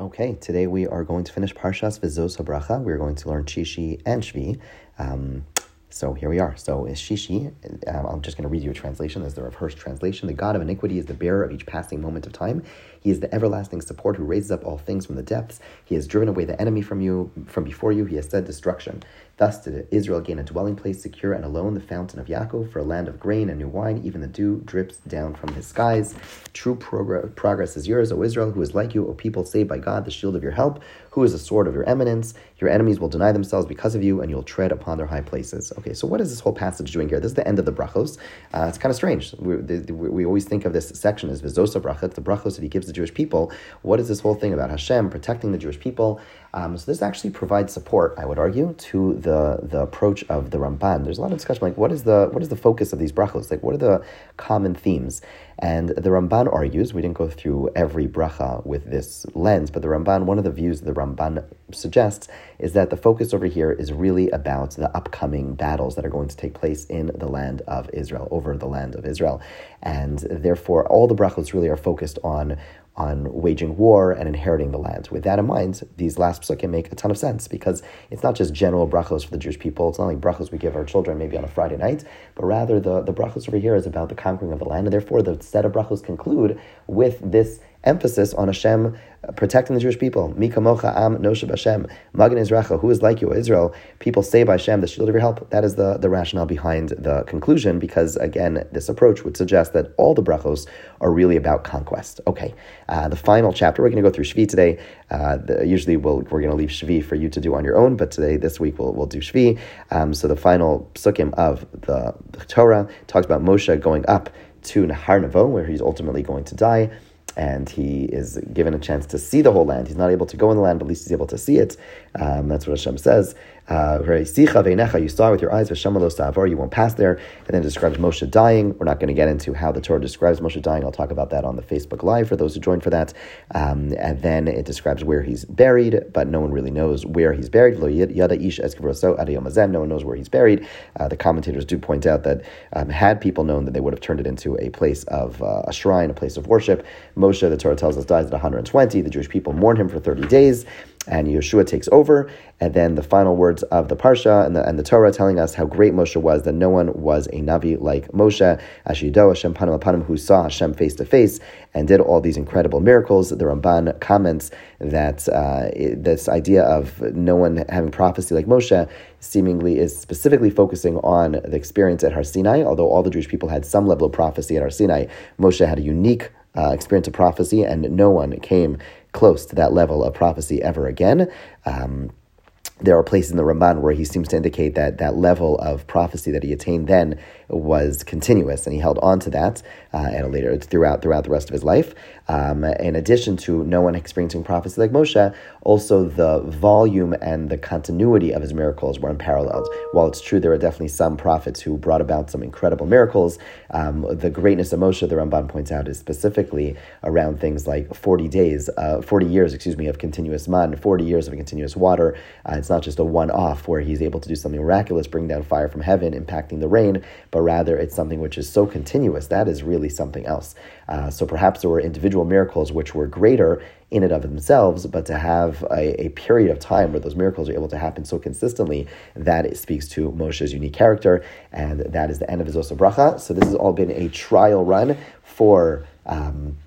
Okay, today we are going to finish Parshas Vizos Habracha. We're going to learn Shishi and Shvi. Um, so here we are. So Shishi, um, I'm just going to read you a translation as the Rav Hirsch translation. The God of iniquity is the bearer of each passing moment of time. He is the everlasting support who raises up all things from the depths. He has driven away the enemy from you, from before you. He has said destruction. Thus did Israel gain a dwelling place secure and alone, the fountain of Yaakov, for a land of grain and new wine. Even the dew drips down from his skies. True progress, is yours, O Israel, who is like you, O people saved by God, the shield of your help, who is the sword of your eminence. Your enemies will deny themselves because of you, and you'll tread upon their high places. Okay, so what is this whole passage doing here? This is the end of the brachos. Uh, it's kind of strange. We, the, we, always think of this section as vizosa brachot, the brachos that he gives the Jewish people. What is this whole thing about Hashem protecting the Jewish people? Um, so this actually provides support, I would argue, to the, the the approach of the Ramban. There's a lot of discussion like what is the what is the focus of these brachos? Like what are the common themes? And the Ramban argues, we didn't go through every bracha with this lens, but the Ramban, one of the views the Ramban suggests is that the focus over here is really about the upcoming battles that are going to take place in the land of Israel, over the land of Israel. And therefore, all the brachos really are focused on on waging war and inheriting the land. With that in mind, these last psukim make a ton of sense because it's not just general brachos for the Jewish people. It's not like brachos we give our children maybe on a Friday night, but rather the, the brachos over here is about the conquering of the land. And therefore, the set of brachos conclude with this emphasis on Hashem protecting the Jewish people. Mika mocha am noshe Hashem. Magen Izracha, who is like you, Israel, people say by Hashem, the shield of your help. That is the, the rationale behind the conclusion, because again, this approach would suggest that all the brachos are really about conquest. Okay, uh, the final chapter, we're going to go through Shvi today. Uh, the, usually we'll, we're going to leave Shvi for you to do on your own, but today, this week, we'll, we'll do Shvi. Um, so the final psukim of the, the Torah talks about Moshe going up to Nahar Nevo, where he's ultimately going to die and he is given a chance to see the whole land. He's not able to go in the land, but at least he's able to see it. Um, that's what Hashem says. Uh, you saw with your eyes, you won't pass there. And then it describes Moshe dying. We're not going to get into how the Torah describes Moshe dying. I'll talk about that on the Facebook Live for those who joined for that. Um, and then it describes where he's buried, but no one really knows where he's buried. Lo yada ish No one knows where he's buried. Uh, the commentators do point out that um, had people known that they would have turned it into a place of uh, a shrine, a place of worship. Moshe, the Torah tells us, dies at 120. The Jewish people mourn him for 30 days and Yehoshua takes over, and then the final words of the Parsha and the, and the Torah telling us how great Moshe was, that no one was a Navi like Moshe, Ashido Hashem Panam Panam, who saw Hashem face to face and did all these incredible miracles. The Ramban comments that uh, this idea of no one having prophecy like Moshe seemingly is specifically focusing on the experience at Har Sinai, although all the Jewish people had some level of prophecy at Har Sinai. Moshe had a unique uh, experience of prophecy, and no one came close to that level of prophecy ever again. Um, there are places in the Ramban where he seems to indicate that that level of prophecy that he attained then was continuous, and he held on to that uh, at a later throughout throughout the rest of his life. Um, in addition to no one experiencing prophecy like Moshe, also the volume and the continuity of his miracles were unparalleled. While it's true there are definitely some prophets who brought about some incredible miracles, um, the greatness of Moshe, the Ramban points out, is specifically around things like 40 days, uh, 40 years, excuse me, of continuous man, 40 years of continuous water. Uh, it's not just a one-off where he's able to do something miraculous, bring down fire from heaven, impacting the rain, but rather it's something which is so continuous. That is really something else. Uh, so perhaps there were individual miracles which were greater in and of themselves, but to have a, a, period of time where those miracles are able to happen so consistently, that it speaks to Moshe's unique character, and that is the end of his Osa Bracha. So this has all been a trial run for. Um,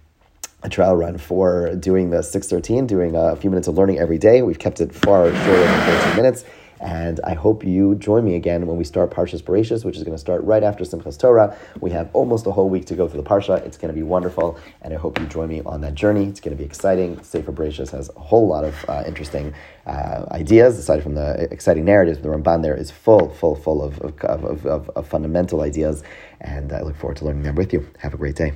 a trial run for doing the 613, doing a few minutes of learning every day. We've kept it far shorter than 13 minutes. And I hope you join me again when we start Parshas Bereshis, which is going to start right after Simchas Torah. We have almost a whole week to go through the Parsha. It's going to be wonderful, and I hope you join me on that journey. It's going to be exciting. Sefer Bereshis has a whole lot of uh, interesting uh, ideas, aside from the exciting narratives. The Ramban there is full, full, full of, of, of, of fundamental ideas, and I look forward to learning them with you. Have a great day.